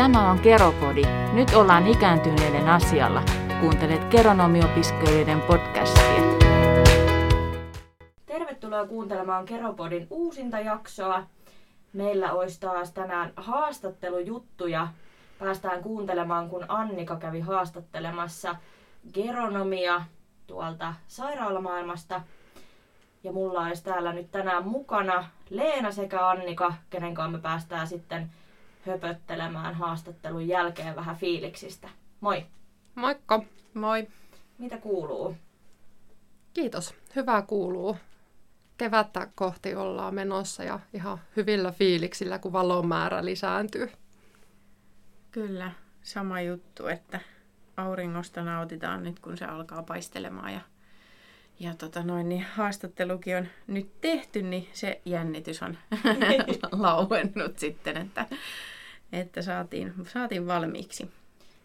Tämä on Keropodi. Nyt ollaan ikääntyneiden asialla. Kuuntelet Keronomiopiskelijoiden podcastia. Tervetuloa kuuntelemaan Keropodin uusinta jaksoa. Meillä olisi taas tänään haastattelujuttuja. Päästään kuuntelemaan, kun Annika kävi haastattelemassa geronomia tuolta sairaalamaailmasta. Ja mulla olisi täällä nyt tänään mukana Leena sekä Annika, kenen kanssa me päästään sitten höpöttelemään haastattelun jälkeen vähän fiiliksistä. Moi! Moikka! Moi! Mitä kuuluu? Kiitos. Hyvää kuuluu. Kevättä kohti ollaan menossa ja ihan hyvillä fiiliksillä, kun valon määrä lisääntyy. Kyllä, sama juttu, että auringosta nautitaan nyt, kun se alkaa paistelemaan ja, ja tota noin, niin haastattelukin on nyt tehty, niin se jännitys on lauennut sitten, että, että saatiin, saatiin valmiiksi.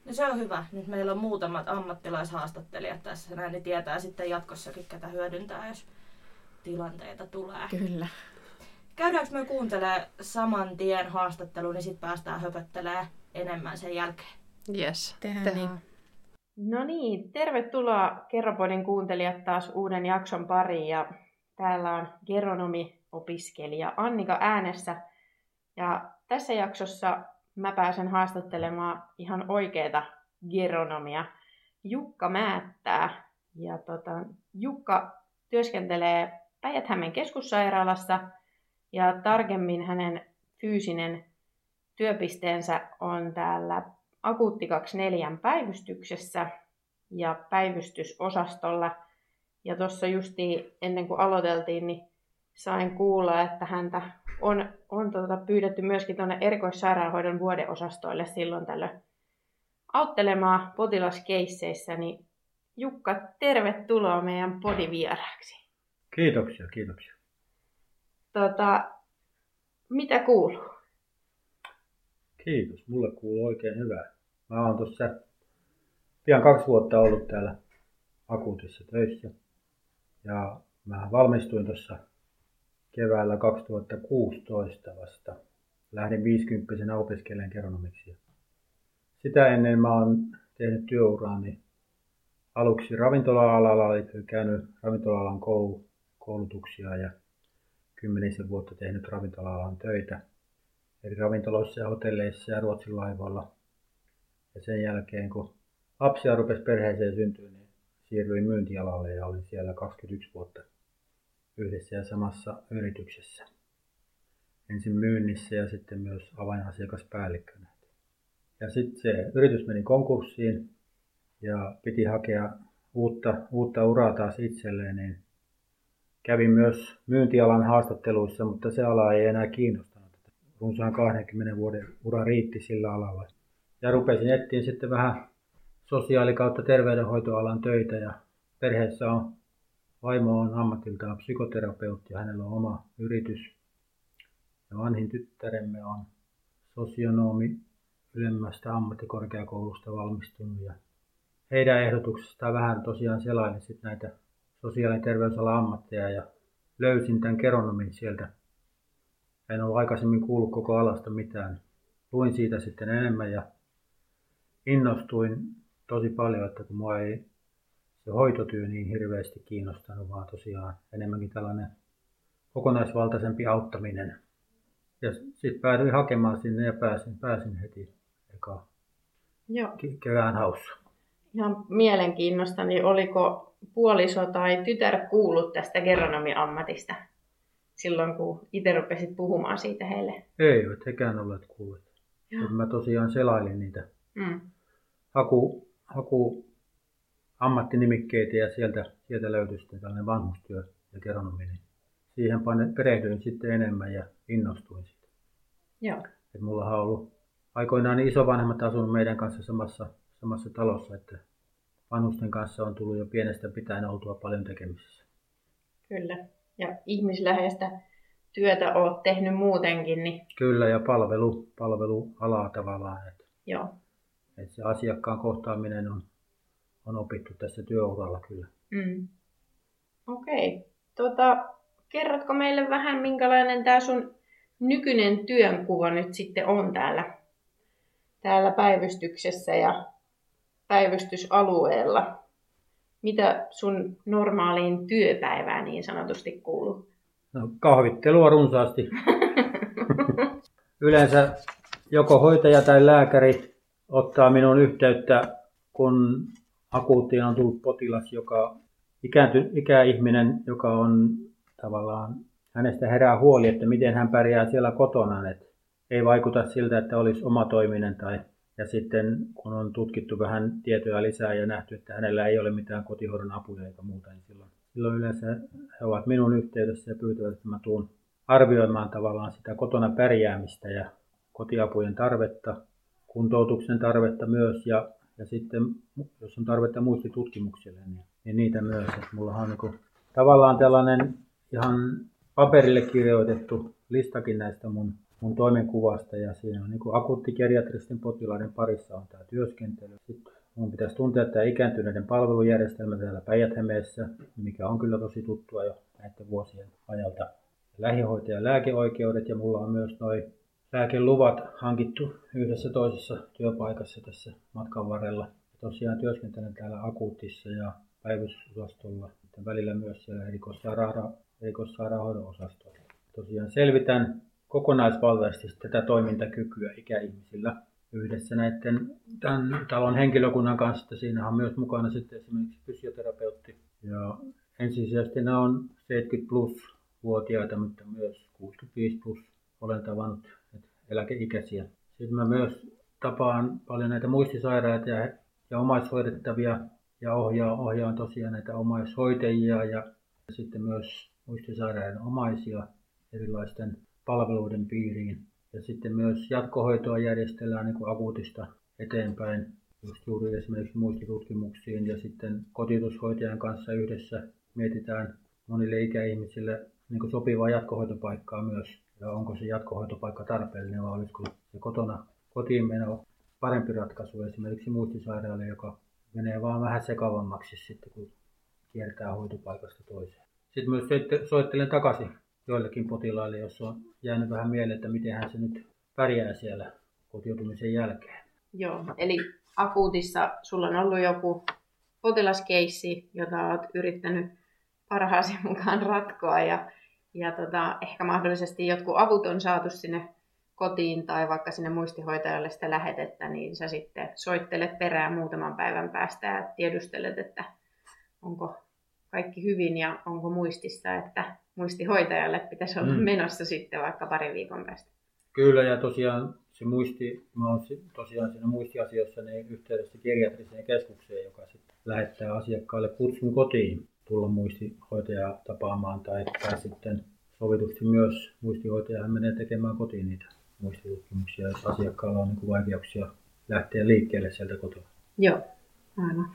No se on hyvä. Nyt meillä on muutamat ammattilaishaastattelijat tässä. Näin ne tietää sitten jatkossakin, ketä hyödyntää, jos tilanteita tulee. Kyllä. Käydäänkö me kuuntelee saman tien haastattelun, niin sitten päästään höpöttelee enemmän sen jälkeen. Yes, Tehdään tehdään. niin. No niin, tervetuloa Kerropodin kuuntelijat taas uuden jakson pariin ja täällä on geronomi-opiskelija Annika äänessä ja tässä jaksossa mä pääsen haastattelemaan ihan oikeeta geronomia. Jukka Määttää. Ja tota, Jukka työskentelee päijät keskussairaalassa. Ja tarkemmin hänen fyysinen työpisteensä on täällä akuutti 24 päivystyksessä ja päivystysosastolla. Ja tuossa justi ennen kuin aloiteltiin, niin sain kuulla, että häntä on, on tuota pyydetty myöskin tuonne erikoissairaanhoidon vuodeosastoille silloin tällöin auttelemaan potilaskeisseissä. Niin Jukka, tervetuloa meidän podivieraaksi. Kiitoksia, kiitoksia. Tota, mitä kuuluu? Kiitos, mulle kuuluu oikein hyvää. Mä oon tuossa pian kaksi vuotta ollut täällä akuutissa töissä. Ja mä valmistuin tuossa keväällä 2016 vasta. Lähdin 50 opiskelemaan geronomiksi. Sitä ennen mä oon tehnyt työuraani aluksi ravintola-alalla, eli käynyt ravintola-alan koulu, koulutuksia ja kymmenisen vuotta tehnyt ravintola-alan töitä eri ravintoloissa ja hotelleissa ja Ruotsin laivoilla. Ja sen jälkeen, kun lapsia rupesi perheeseen syntyä, niin siirryin myyntialalle ja olin siellä 21 vuotta yhdessä ja samassa yrityksessä. Ensin myynnissä ja sitten myös avainasiakaspäällikkönä. Ja sitten se yritys meni konkurssiin ja piti hakea uutta, uutta uraa taas itselleen, niin kävin myös myyntialan haastatteluissa, mutta se ala ei enää kiinnostanut. Runsaan 20 vuoden ura riitti sillä alalla. Ja rupesin etsiä sitten vähän sosiaali- kautta terveydenhoitoalan töitä ja perheessä on vaimo on ammatiltaan psykoterapeutti ja hänellä on oma yritys. Ja vanhin tyttäremme on sosionomi ylemmästä ammattikorkeakoulusta valmistunut ja heidän ehdotuksestaan vähän tosiaan selailin sitten näitä sosiaali- ja terveysalan ammatteja ja löysin tämän keronomin sieltä. En ole aikaisemmin kuullut koko alasta mitään. Luin siitä sitten enemmän ja innostuin tosi paljon, että kun mua ei se hoitotyö niin hirveästi kiinnostanut, vaan tosiaan enemmänkin tällainen kokonaisvaltaisempi auttaminen. Ja sitten päädyin hakemaan sinne ja pääsin, pääsin heti eka Joo. kevään haussa. Ihan mielenkiinnosta, niin oliko puoliso tai tytär kuullut tästä geronomi-ammatista silloin, kun itse rupesit puhumaan siitä heille? Ei, et hekään olleet kuulleet. Mä tosiaan selailin niitä Mm. haku, haku ammattinimikkeitä ja sieltä, sieltä löytyi sitten tällainen vanhustyö ja geronomi. Niin siihen perehdyin sitten enemmän ja innostuin siitä. Joo. Et mulla on ollut aikoinaan niin isovanhemmat asunut meidän kanssa samassa, samassa talossa, että vanhusten kanssa on tullut jo pienestä pitäen oltua paljon tekemisissä. Kyllä. Ja ihmisläheistä työtä oot tehnyt muutenkin, niin Kyllä, ja palvelu, palvelualaa tavallaan. Että, joo. että se asiakkaan kohtaaminen on, on opittu tässä työuralla kyllä. Mm. Okei. Okay. Tota, kerrotko meille vähän, minkälainen tämä sun nykyinen työnkuva nyt sitten on täällä, täällä päivystyksessä ja päivystysalueella. Mitä sun normaaliin työpäivään niin sanotusti kuuluu? No, kahvittelua runsaasti. Yleensä joko hoitaja tai lääkäri ottaa minun yhteyttä, kun akuuttiin on tullut potilas, joka ikäänty, ikäihminen, joka on tavallaan, hänestä herää huoli, että miten hän pärjää siellä kotona. Että ei vaikuta siltä, että olisi oma toiminen tai ja sitten kun on tutkittu vähän tietoja lisää ja nähty, että hänellä ei ole mitään kotihoidon apuja eikä muuta, niin silloin, silloin yleensä he ovat minun yhteydessä ja pyytävät, että mä tuun arvioimaan tavallaan sitä kotona pärjäämistä ja kotiapujen tarvetta, kuntoutuksen tarvetta myös ja, ja sitten jos on tarvetta muistitutkimuksille, niin, niin niitä myös. Että mulla on niin tavallaan tällainen ihan paperille kirjoitettu listakin näistä mun mun toimenkuvasta ja siinä on niin akuuttikeriatristen potilaiden parissa on tämä työskentely. Sitten mun pitäisi tuntea tämä ikääntyneiden palvelujärjestelmä täällä päijät mikä on kyllä tosi tuttua jo näiden vuosien ajalta. Lähihoitajan lääkeoikeudet ja mulla on myös noin lääkeluvat hankittu yhdessä toisessa työpaikassa tässä matkan varrella. Tosiaan työskentelen täällä akuuttissa ja päivystysosastolla, sitten välillä myös siellä erikoissairaanhoidon osastolla. Tosiaan selvitän kokonaisvaltaisesti tätä toimintakykyä ikäihmisillä yhdessä näiden tämän talon henkilökunnan kanssa. Siinä on myös mukana sitten esimerkiksi fysioterapeutti. Ja ensisijaisesti nämä on 70 plus vuotiaita, mutta myös 65 plus olen tavannut eläkeikäisiä. Sitten mä myös tapaan paljon näitä muistisairaita ja, ja omaishoidettavia ja ohjaan, ohjaan tosiaan näitä omaishoitajia ja sitten myös muistisairaiden omaisia erilaisten palveluiden piiriin. Ja sitten myös jatkohoitoa järjestellään niin kuin akuutista eteenpäin, just juuri esimerkiksi muistitutkimuksiin ja sitten kotitushoitajan kanssa yhdessä mietitään monille ikäihmisille niin kuin sopivaa jatkohoitopaikkaa myös. Ja onko se jatkohoitopaikka tarpeellinen vai olisiko se kotona kotiin meno parempi ratkaisu esimerkiksi muistisairaalle, joka menee vaan vähän sekavammaksi sitten, kun kiertää hoitopaikasta toiseen. Sitten myös soittelen takaisin joillekin potilaille, jos on jäänyt vähän mieleen, että miten hän se nyt pärjää siellä kotiutumisen jälkeen. Joo, eli akuutissa sulla on ollut joku potilaskeissi, jota olet yrittänyt parhaasi mukaan ratkoa ja, ja tota, ehkä mahdollisesti jotkut avut on saatu sinne kotiin tai vaikka sinne muistihoitajalle sitä lähetettä, niin sä sitten soittelet perään muutaman päivän päästä ja tiedustelet, että onko kaikki hyvin ja onko muistissa, että muistihoitajalle pitäisi olla mm. menossa sitten vaikka parin viikon päästä. Kyllä ja tosiaan se muisti, mä oon tosiaan siinä muistiasioissa niin yhteydessä geriatriseen keskukseen, joka sitten lähettää asiakkaalle kutsun kotiin tulla muistihoitajaa tapaamaan tai, tai sitten sovitusti myös muistihoitaja menee tekemään kotiin niitä muistitutkimuksia, jos asiakkaalla on niin vaikeuksia lähteä liikkeelle sieltä kotoa. Joo, aivan.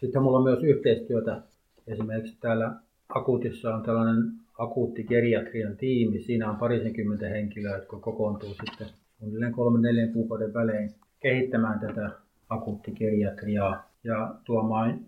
Sitten mulla on myös yhteistyötä. Esimerkiksi täällä akuutissa on tällainen akuuttigeriatrian tiimi. Siinä on parisenkymmentä henkilöä, jotka kokoontuu sitten suunnilleen kolmen neljän kuukauden välein kehittämään tätä akuuttigeriatriaa ja tuomaan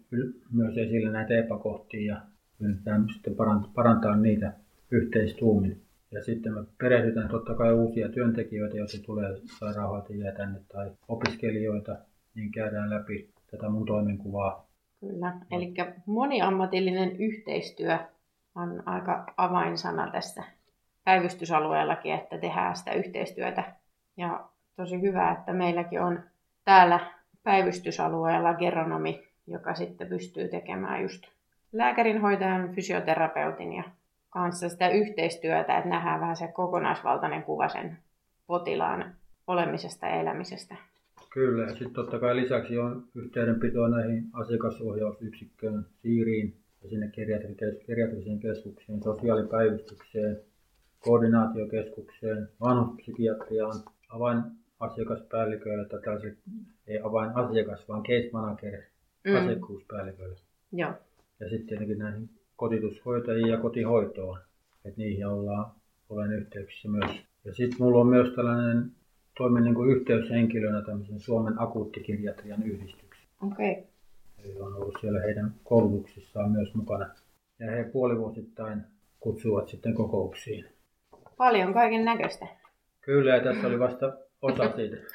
myös esille näitä epäkohtia ja yritetään sitten parantaa niitä yhteistuumin. Ja sitten me perehdytään totta kai uusia työntekijöitä, jos tulee sairaanhoitajia tänne tai opiskelijoita, niin käydään läpi tätä mun toimenkuvaa. Kyllä, eli moniammatillinen yhteistyö on aika avainsana tässä päivystysalueellakin, että tehdään sitä yhteistyötä. Ja tosi hyvä, että meilläkin on täällä päivystysalueella geronomi, joka sitten pystyy tekemään just lääkärinhoitajan, fysioterapeutin ja kanssa sitä yhteistyötä, että nähdään vähän se kokonaisvaltainen kuva sen potilaan olemisesta ja elämisestä. Kyllä, ja sitten totta kai lisäksi on yhteydenpitoa näihin asiakasohjausyksikköön, siiriin, ja sinne geriatriseen keskukseen, sosiaalipäivystykseen, koordinaatiokeskukseen, vanhuspsykiatriaan, avainasiakaspäälliköille tai tällaiselle, ei avainasiakas, vaan case manager mm. asiakkuuspäälliköille. Joo. Ja sitten tietenkin näihin kotitushoitajiin ja kotihoitoon, että niihin ollaan, olen yhteyksissä myös. Ja sitten mulla on myös tällainen, toimin niin yhteyshenkilönä tämmöisen Suomen akuuttikirjatrian yhdistyksen. Okei. Okay. Eli on ollut siellä heidän koulutuksissaan myös mukana. Ja he puolivuosittain kutsuvat sitten kokouksiin. Paljon kaiken näköistä. Kyllä, ja tässä oli vasta osa siitä.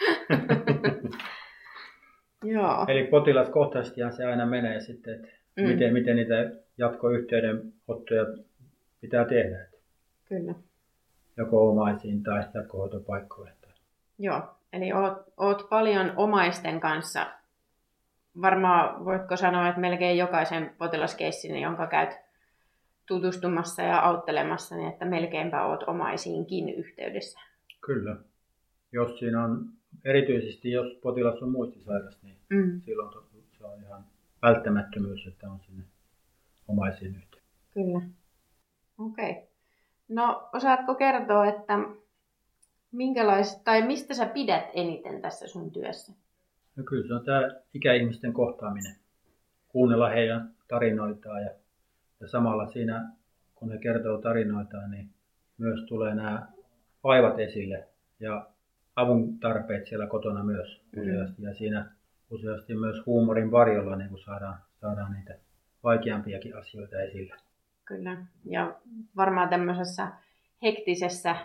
Joo. Eli potilaskohtaisestihan se aina menee sitten, että Mm. miten, miten niitä jatkoyhteydenottoja pitää tehdä. Kyllä. joko omaisiin tai jatkohoitopaikkoihin. Joo, eli oot, oot paljon omaisten kanssa. Varmaan voitko sanoa, että melkein jokaisen potilaskeissin, jonka käyt tutustumassa ja auttelemassa, niin että melkeinpä oot omaisiinkin yhteydessä. Kyllä. Jos siinä on, erityisesti jos potilas on muistisairas, niin Mm. silloin se on ihan välttämättömyys, että on sinne omaisiin yhteyteen. Kyllä. Okei. Okay. No, osaatko kertoa, että minkälaista, tai mistä sä pidät eniten tässä sun työssä? No kyllä se on tämä ikäihmisten kohtaaminen. Kuunnella heidän tarinoitaan ja, ja samalla siinä, kun he kertoo tarinoitaan, niin myös tulee nämä vaivat esille ja avun tarpeet siellä kotona myös Mm. useasti. Ja siinä useasti myös huumorin varjolla niin kuin saadaan, saadaan niitä vaikeampiakin asioita esille. Kyllä. Ja varmaan tämmöisessä hektisessä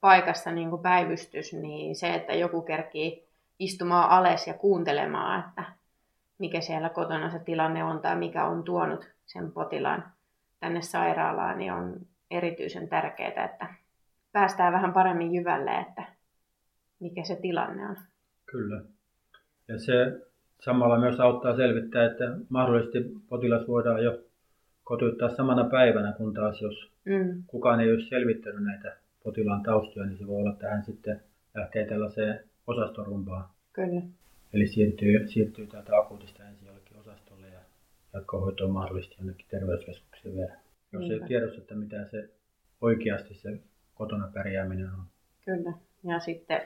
paikassa niin kuin päivystys, niin se, että joku kerkii istumaan alas ja kuuntelemaan, että mikä siellä kotona se tilanne on tai mikä on tuonut sen potilaan tänne sairaalaan, niin on erityisen tärkeää, että päästään vähän paremmin jyvälle, että mikä se tilanne on. Kyllä. Ja se samalla myös auttaa selvittää, että mahdollisesti potilas voidaan jo kotiuttaa samana päivänä, kun taas jos Mm, kukaan ei olisi selvittänyt näitä potilaan taustoja, niin se voi olla, että hän sitten lähtee tällaiseen osastorumpaan. kyllä, Eli siirtyy, siirtyy täältä akuutista ensin jollekin osastolle ja jatkohoitoon mahdollisesti jonnekin terveyskeskukseen vielä. Jos ei Niinpä. tiedossa, että mitä se oikeasti se kotona pärjääminen on. kyllä. Ja sitten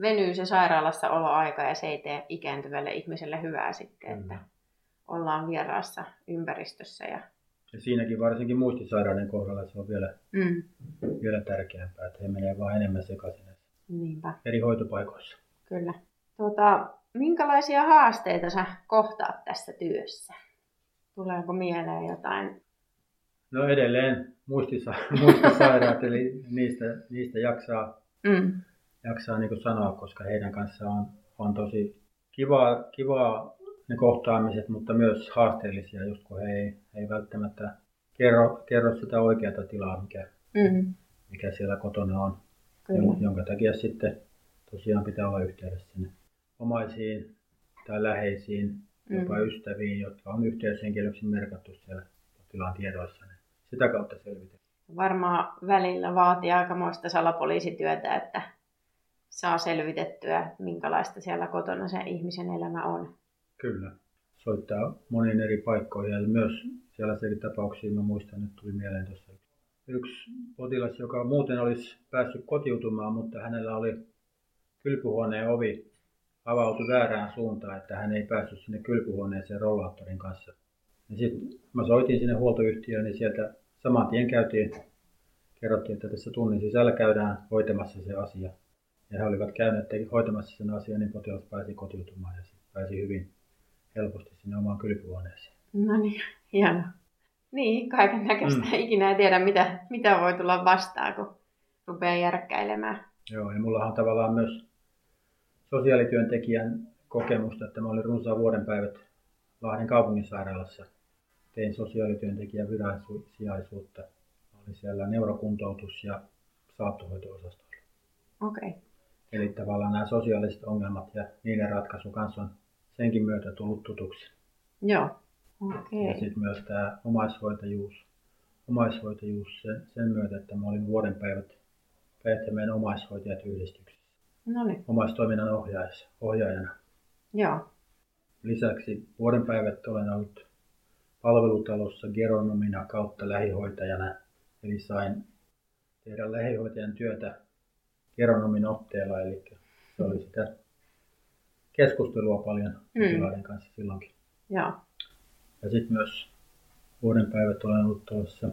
venyy se sairaalassa oloaika ja se ei tee ikääntyvälle ihmiselle hyvää sitten, että Kyllä. ollaan vieraassa ympäristössä. Ja... Ja siinäkin varsinkin muistisairauden kohdalla se on vielä, Mm, vielä tärkeämpää, että he menee vaan enemmän sekaisin niinpä, eri hoitopaikoissa. kyllä. Tuota, minkälaisia haasteita sä kohtaat tässä työssä? Tuleeko mieleen jotain? No edelleen muistisa- muistisairaat, eli niistä, niistä jaksaa, Mm, jaksaa niin kuin sanoa, koska heidän kanssaan on, on tosi kivaa, kivaa ne kohtaamiset, mutta myös haasteellisia, just kun he ei, ei välttämättä kerro, kerro sitä oikeata tilaa, mikä, mm, mikä siellä kotona on, kyllä, jon- jonka takia sitten tosiaan pitää olla yhteydessä sinne omaisiin tai läheisiin, jopa Mm. ystäviin, jotka on yhteyshenkilöksi merkattu siellä potilaan tiedoissa. Niin sitä kautta selvitään. varmaan välillä vaatii aikamoista salapoliisityötä, että saa selvitettyä, minkälaista siellä kotona se ihmisen elämä on. Kyllä. Soittaa moniin eri paikkoihin ja myös sellaisia tapauksia, mä muistan, että tuli mieleen tuossa yksi potilas, joka muuten olisi päässyt kotiutumaan, mutta hänellä oli kylpyhuoneen ovi avautui väärään suuntaan, että hän ei päässyt sinne kylpyhuoneeseen rollaattorin kanssa. Sitten mä soitin sinne huoltoyhtiöön, niin sieltä saman tien käytiin, kerrottiin, että tässä tunnin sisällä käydään hoitamassa se asia. Ja he olivat käyneet hoitamassa sen asian, niin potilas pääsi kotiutumaan ja pääsi hyvin helposti sinne omaan kylpyhuoneeseen. No niin, hieno. Niin, kaiken näköistä. Mm. Ikinä ei tiedä, mitä, mitä voi tulla vastaan, kun rupeaa järkkäilemään. Joo, ja mulla on tavallaan myös sosiaalityöntekijän kokemusta, että mä olin runsaan vuoden päivät Lahden kaupunginsairaalassa. Tein sosiaalityöntekijän viransijaisuutta. Olin siellä neurokuntoutus- ja saattohoito-osastolla. Okei. Okay. Eli tavallaan nämä sosiaaliset ongelmat ja niiden ratkaisu kanssa on senkin myötä tullut tutuksi. Joo. Ja Okei. sitten myös tämä omaishoitajuus, omaishoitajuus sen, sen myötä, että mä olin vuoden päivät päijät omaishoitajat yhdistyksessä. No niin, Omaistoiminnan ohjaajassa, ohjaajana. joo. Lisäksi vuoden päivät olen ollut palvelutalossa geronomina kautta lähihoitajana. Eli sain tehdä lähihoitajan työtä geronomin otteella, eli se oli sitä keskustelua paljon Mm. potilaiden kanssa silloinkin. Joo. Ja sitten myös vuoden päivät olen ollut tuossa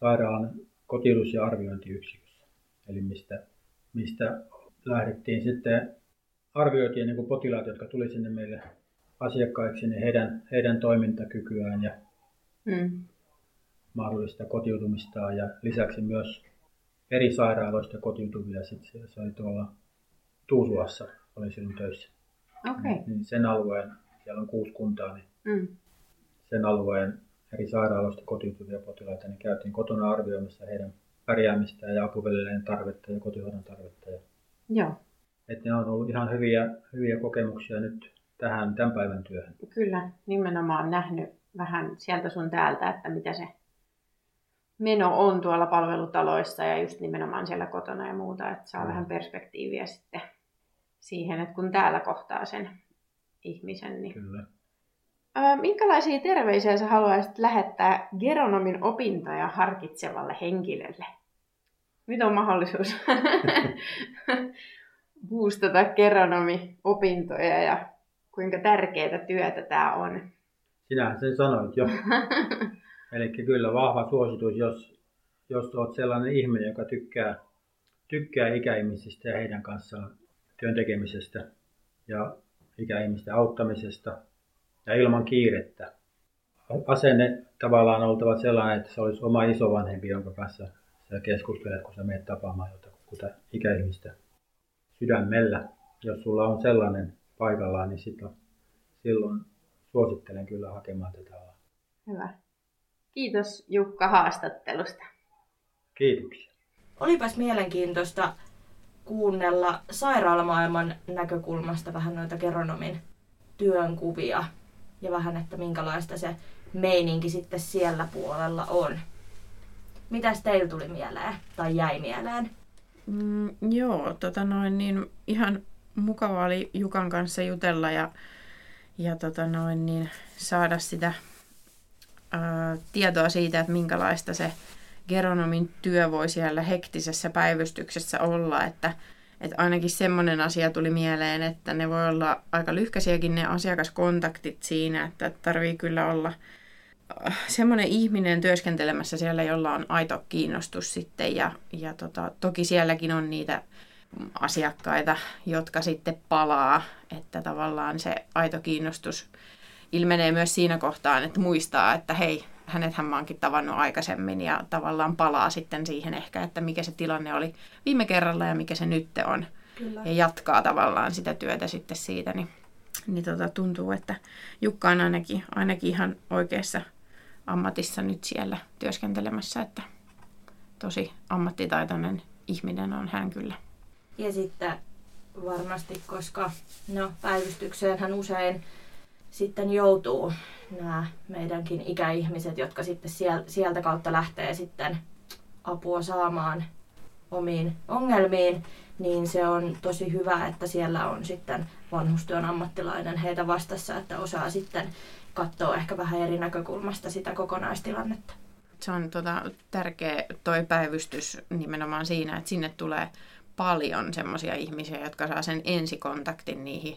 sairaalan kotiutus- ja arviointiyksikössä. Eli mistä, mistä lähdettiin sitten arvioitiin niin potilaat, jotka tuli sinne meille asiakkaiksi, niin heidän, heidän toimintakykyään ja Mm. mahdollista kotiutumistaan ja lisäksi myös eri sairaaloista kotiutuvia. Sitten se, oli tuolla Tuusulassa, oli silloin töissä. Okay. Niin sen alueen, siellä on kuusi kuntaa, niin Mm. sen alueen eri sairaaloista kotiutuvia potilaita, niin käytiin kotona arvioimassa heidän pärjäämistään ja apuvälineiden tarvetta ja kotihoidon tarvetta. Ja, Joo, että ne on ollut ihan hyviä, hyviä kokemuksia nyt tähän tämän päivän työhön. kyllä. Nimenomaan nähnyt vähän sieltä sun täältä, että mitä se meno on tuolla palvelutaloissa ja just nimenomaan siellä kotona ja muuta, että saa Mm. vähän perspektiiviä sitten siihen, että kun täällä kohtaa sen ihmisen, niin Kyllä. Minkälaisia terveisiä sä haluaisit lähettää geronomin opintoja harkitsevalle henkilölle? Nyt on mahdollisuus boostata geronomi-opintoja ja kuinka tärkeää työtä tämä on. Sinähän sen sanoit jo. Eli kyllä vahva suositus, jos, jos olet sellainen ihminen, joka tykkää, tykkää ikäihmisistä ja heidän kanssaan työn tekemisestä ja ikäihmisten auttamisesta ja ilman kiirettä. Asenne tavallaan oltava sellainen, että se olisi oma isovanhempi, jonka kanssa sä keskustelet, kun sä menet tapaamaan jotakuta ikäihmistä sydämellä. Jos sulla on sellainen paikallaan, niin silloin, silloin suosittelen kyllä hakemaan tätä alaa. Hyvä. Kiitos Jukka haastattelusta. Kiitoksia. Olipas mielenkiintoista kuunnella sairaalamaailman näkökulmasta vähän noita geronomin työnkuvia ja vähän, että minkälaista se meininki sitten siellä puolella on. Mitäs teillä tuli mieleen tai jäi mieleen? Mm, joo, tota noin, niin ihan mukava oli Jukan kanssa jutella ja, ja tota noin, niin saada sitä ää, tietoa siitä, että minkälaista se geronomin työ voi siellä hektisessä päivystyksessä olla, että, että ainakin semmoinen asia tuli mieleen, että ne voi olla aika lyhkäisiäkin ne asiakaskontaktit siinä, että tarvii kyllä olla äh, semmoinen ihminen työskentelemässä siellä, jolla on aito kiinnostus sitten ja, ja tota, toki sielläkin on niitä asiakkaita, jotka sitten palaa, että tavallaan se aito kiinnostus ilmenee myös siinä kohtaan, että muistaa, että hei, hänethän mä oonkin tavannut aikaisemmin ja tavallaan palaa sitten siihen ehkä, että mikä se tilanne oli viime kerralla ja mikä se nyt on Kyllä. ja jatkaa tavallaan sitä työtä sitten siitä, niin, niin tota, tuntuu, että Jukka on ainakin, ainakin ihan oikeassa ammatissa nyt siellä työskentelemässä, että tosi ammattitaitoinen ihminen on hän kyllä. Ja sitten varmasti, koska no, päivystykseenhän usein sitten joutuu nämä meidänkin ikäihmiset, jotka sitten siel- sieltä kautta lähtee sitten apua saamaan omiin ongelmiin, niin se on tosi hyvä, että siellä on sitten vanhustyön ammattilainen heitä vastassa, että osaa sitten katsoa ehkä vähän eri näkökulmasta sitä kokonaistilannetta. Se on tota, tärkeä toi päivystys nimenomaan siinä, että sinne tulee paljon semmoisia ihmisiä, jotka saa sen ensikontaktin niihin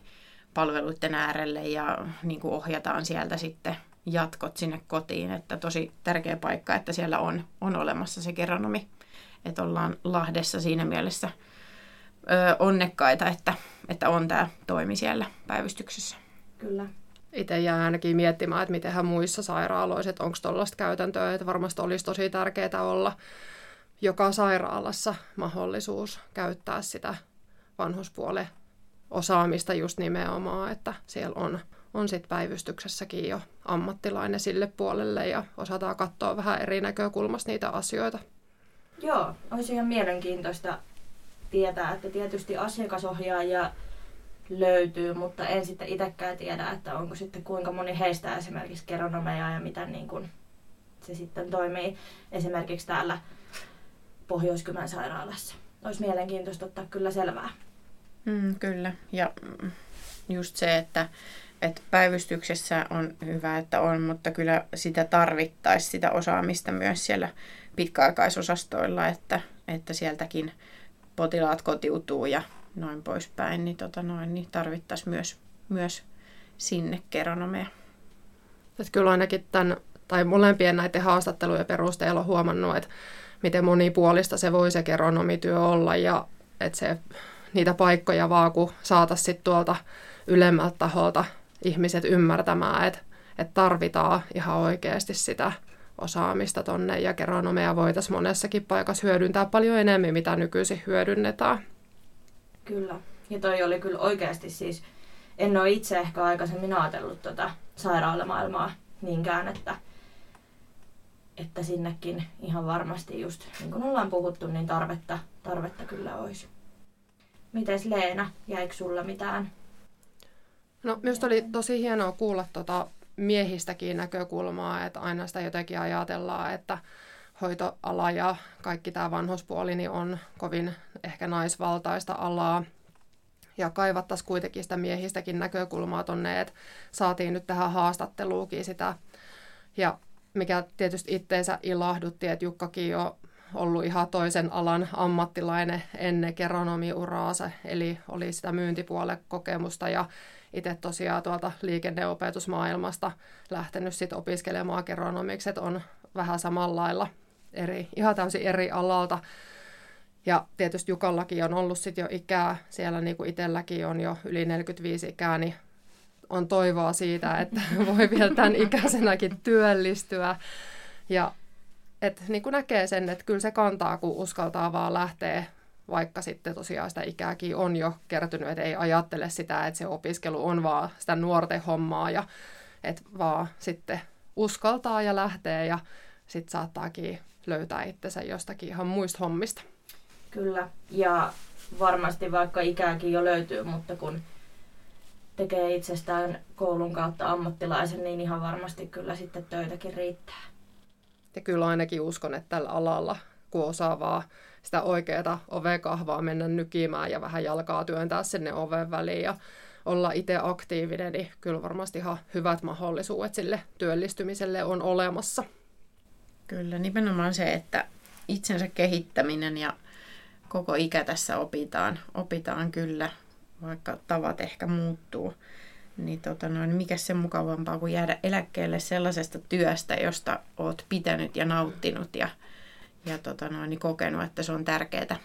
palveluiden äärelle ja niin kuin ohjataan sieltä sitten jatkot sinne kotiin. Että tosi tärkeä paikka, että siellä on, on olemassa se geronomi. Että ollaan Lahdessa siinä mielessä ö, onnekkaita, että, että on tämä toimi siellä päivystyksessä. Kyllä. Itse jää ainakin miettimään, että mitenhän muissa sairaaloissa, että onko tuollaista käytäntöä, että varmasti olisi tosi tärkeää olla joka sairaalassa mahdollisuus käyttää sitä vanhuspuolen osaamista just nimenomaan, että siellä on, on sit päivystyksessäkin jo ammattilainen sille puolelle ja osataan katsoa vähän eri näkökulmasta niitä asioita. Joo, olisi ihan mielenkiintoista tietää, että tietysti asiakasohjaajia löytyy, mutta en sitten itsekään tiedä, että onko sitten kuinka moni heistä esimerkiksi geronomeja ja miten niin kuin se sitten toimii esimerkiksi täällä Pohjois-Kymän sairaalassa. Olisi mielenkiintoista ottaa kyllä selvää. Mm, kyllä. Ja just se, että, että päivystyksessä on hyvä, että on, mutta kyllä sitä tarvittaisi sitä osaamista myös siellä pitkäaikaisosastoilla, että, että sieltäkin potilaat kotiutuu ja noin poispäin, niin, tota noin, niin tarvittaisiin myös, myös sinne geronomeja. Että kyllä ainakin tämän, tai molempien näiden haastattelujen perusteella on huomannut, että miten monipuolista se voi se geronomityö olla ja että se, niitä paikkoja vaan kun saataisiin sit tuolta ylemmältä taholta ihmiset ymmärtämään, että, että tarvitaan ihan oikeasti sitä osaamista tonne ja geronomeja voitaisiin monessakin paikassa hyödyntää paljon enemmän, mitä nykyisin hyödynnetään. Kyllä. Ja toi oli kyllä oikeasti siis en ole itse ehkä aikaisemmin ajatellut tota sairaalamaailmaa niinkään, että, että sinnekin ihan varmasti just niin kuin ollaan puhuttu, niin tarvetta, tarvetta kyllä olisi. Mites Leena, jäikö sulla mitään? No, minusta oli tosi hienoa kuulla tuota miehistäkin näkökulmaa, että aina sitä jotenkin ajatellaan, että hoitoala ja kaikki tämä vanhuspuoli niin on kovin ehkä naisvaltaista alaa. Ja kaivattaisiin kuitenkin sitä miehistäkin näkökulmaa tonne, että saatiin nyt tähän haastatteluukin sitä. Ja mikä tietysti itteensä ilahdutti, että Jukkakin on ollut ihan toisen alan ammattilainen ennen geronomiuraansa, eli oli sitä myyntipuolen kokemusta ja itse tosiaan tuolta liikenneopetusmaailmasta lähtenyt sit opiskelemaan geronomiksi, että on vähän samalla lailla eri, ihan täysin eri alalta. Ja tietysti Jukallakin on ollut sit jo ikää, siellä niin kuin itselläkin on jo yli 45 ikää, niin on toivoa siitä, että voi vielä tämän ikäisenäkin työllistyä. Ja et niin kuin näkee sen, että kyllä se kantaa, kun uskaltaa vaan lähteä, vaikka sitten tosiaan sitä ikääkin on jo kertynyt, että ei ajattele sitä, että se opiskelu on vaan sitä nuorten hommaa ja että vaan sitten uskaltaa ja lähtee ja sitten saattaakin löytää itsensä jostakin ihan muista hommista. Kyllä, ja varmasti vaikka ikääkin jo löytyy, mutta kun tekee itsestään koulun kautta ammattilaisen, niin ihan varmasti kyllä sitten töitäkin riittää. Ja kyllä ainakin uskon, että tällä alalla, kun osaa vaan sitä oikeaa ovekahvaa mennä nykimään ja vähän jalkaa työntää sinne oven väliin ja olla itse aktiivinen, niin kyllä varmasti ihan hyvät mahdollisuudet sille työllistymiselle on olemassa. Kyllä, nimenomaan se, että itsensä kehittäminen ja koko ikä tässä opitaan, opitaan kyllä, vaikka tavat ehkä muuttuu. Niin tota noin, mikä se mukavampaa kuin jäädä eläkkeelle sellaisesta työstä, josta oot pitänyt ja nauttinut ja, ja tota noin, niin kokenut, että se on tärkeää.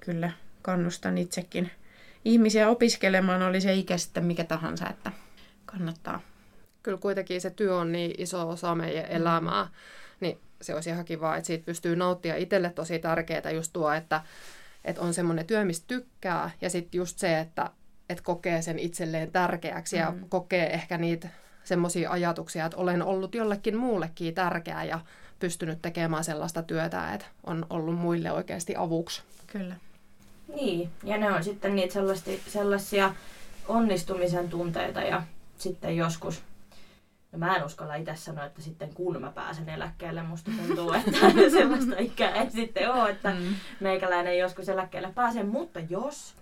Kyllä, kannustan itsekin ihmisiä opiskelemaan, oli se ikä sitten mikä tahansa, että kannattaa. Kyllä kuitenkin se työ on niin iso osa meidän elämää, niin se olisi ihan kiva, että siitä pystyy nauttia itselle tosi tärkeää just tuo, että, että on semmoinen työ, mistä tykkää, ja sitten just se, että, että kokee sen itselleen tärkeäksi ja mm. kokee ehkä niitä semmoisia ajatuksia, että olen ollut jollekin muullekin tärkeä ja pystynyt tekemään sellaista työtä, että on ollut muille oikeasti avuksi. Kyllä. Niin, ja ne on sitten niitä sellaisia onnistumisen tunteita ja sitten joskus No mä en uskalla itse sanoa, että sitten kun mä pääsen eläkkeelle, musta tuntuu, että sellaista ikää ei sitten ole, että mm. meikäläinen joskus eläkkeelle pääsee, mutta jos,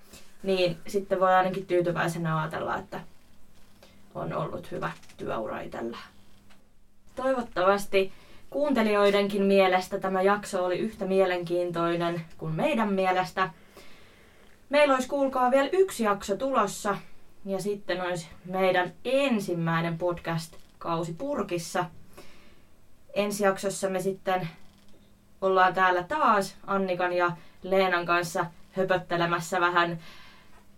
niin sitten voi ainakin tyytyväisenä ajatella, että on ollut hyvä työura itsellä. Toivottavasti kuuntelijoidenkin mielestä tämä jakso oli yhtä mielenkiintoinen kuin meidän mielestä. Meillä olisi kuulkaa vielä yksi jakso tulossa ja sitten olisi meidän ensimmäinen podcast kausi purkissa. Ensi jaksossa me sitten ollaan täällä taas Annikan ja Leenan kanssa höpöttelemässä vähän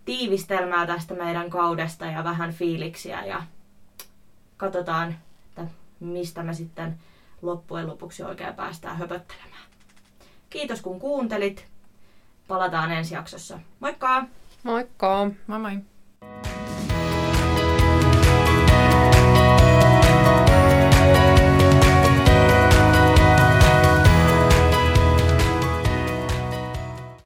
tiivistelmää tästä meidän kaudesta ja vähän fiiliksiä ja katsotaan, että mistä me sitten loppujen lopuksi oikein päästään höpöttelemään. Kiitos kun kuuntelit. Palataan ensi jaksossa. Moikka! Moikka! Moi moi!